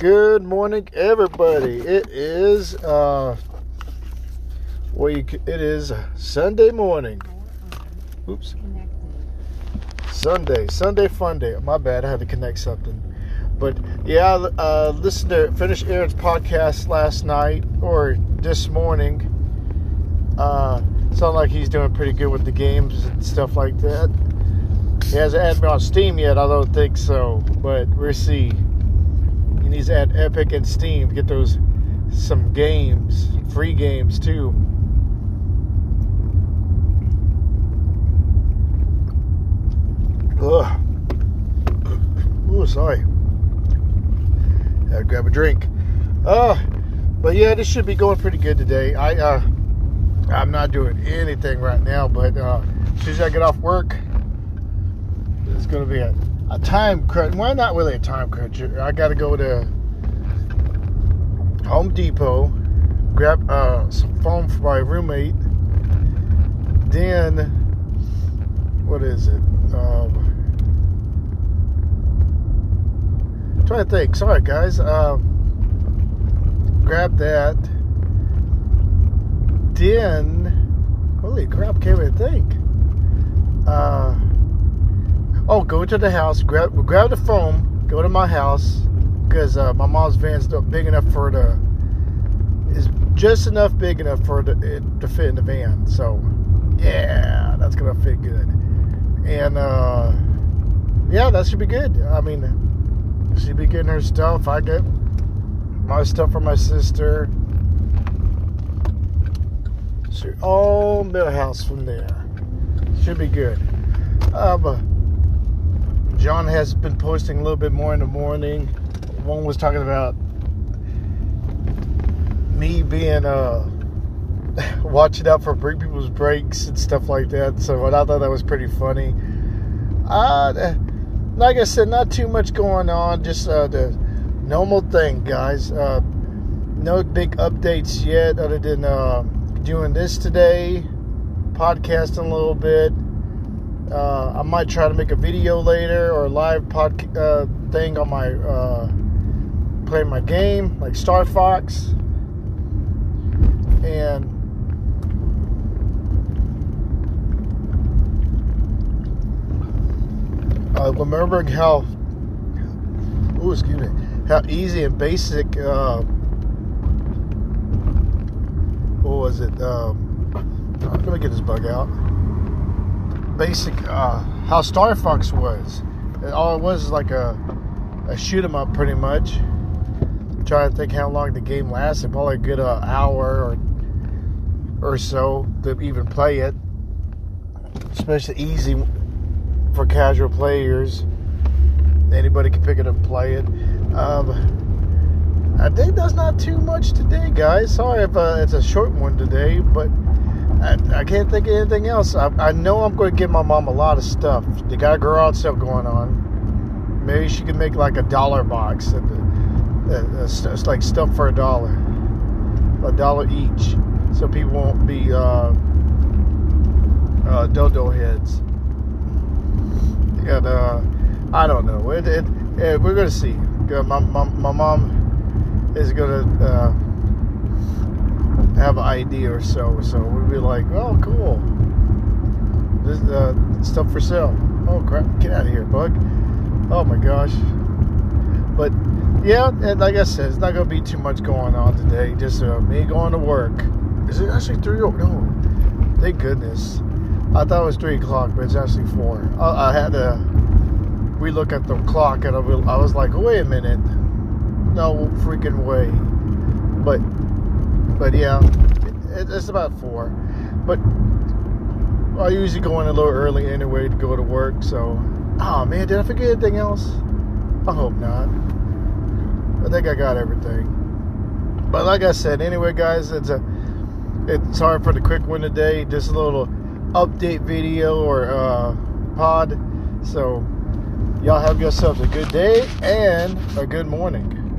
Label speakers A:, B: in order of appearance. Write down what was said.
A: Good morning, everybody. It is uh, c- it is Sunday morning. Oops, Sunday, Sunday fun day. My bad, I had to connect something. But yeah, uh, listened to finish Aaron's podcast last night or this morning. Uh, sound like he's doing pretty good with the games and stuff like that. He hasn't added me on Steam yet. I don't think so, but we'll see. Needs to add Epic and Steam get those some games, free games too. Ugh. Ooh, sorry. To grab a drink. Uh, but yeah, this should be going pretty good today. I uh, I'm not doing anything right now, but uh, as soon as I get off work, it's gonna be a, a time crunch. Well, not really a time crunch. I got to go to Home Depot, grab uh, some foam for my roommate. Then, what is it? Um, trying to think. Sorry, guys. Uh, grab that. Then, holy crap! Can't even think. Uh, oh, go to the house. Grab grab the foam. Go to my house because uh, my mom's van's big enough for the is just enough big enough for the, it to fit in the van. So yeah, that's gonna fit good. And uh, yeah, that should be good. I mean, she'd be getting her stuff. I get my stuff from my sister. So all middle house from there. Should be good. Um, John has been posting a little bit more in the morning. One was talking about me being uh watching out for people's breaks and stuff like that. So I thought that was pretty funny. Uh, like I said, not too much going on. Just uh, the normal thing, guys. Uh, no big updates yet, other than uh, doing this today, podcasting a little bit. Uh, I might try to make a video later or a live pod uh, thing on my uh, playing my game like Star Fox. And uh, remembering how ooh, excuse me how easy and basic uh, what was it? Um, I'm gonna get this bug out basic uh, how Star Fox was all it was is like a a shoot 'em up pretty much. Trying to think how long the game lasted probably a good uh, hour or or so to even play it. Especially easy for casual players. Anybody can pick it up and play it. Um, I think that's not too much today guys. Sorry if uh, it's a short one today but I, I can't think of anything else I, I know I'm going to give my mom a lot of stuff they got a garage sale going on maybe she can make like a dollar box and, uh, uh, it's like stuff for a dollar a dollar each so people won't be uh, uh, dodo heads. And uh, I don't know. It, it, it, we're gonna see. Uh, My, my, my mom is gonna uh, have an idea or so. So we'd be like, oh, cool. This uh, stuff for sale. Oh crap! Get out of here, bug. Oh my gosh. But yeah, and like I said, it's not gonna be too much going on today. Just uh, me going to work. Is it actually three? Oh no! Thank goodness. I thought it was three o'clock, but it's actually four. I, I had to relook at the clock, and I was like, "Wait a minute! No freaking way!" But, but yeah, it, it's about four. But I usually go in a little early anyway to go to work. So, oh man, did I forget anything else? I hope not. I think I got everything. But like I said, anyway, guys, it's a it's hard for the quick one today. Just a little update video or uh, pod. So y'all have yourselves a good day and a good morning.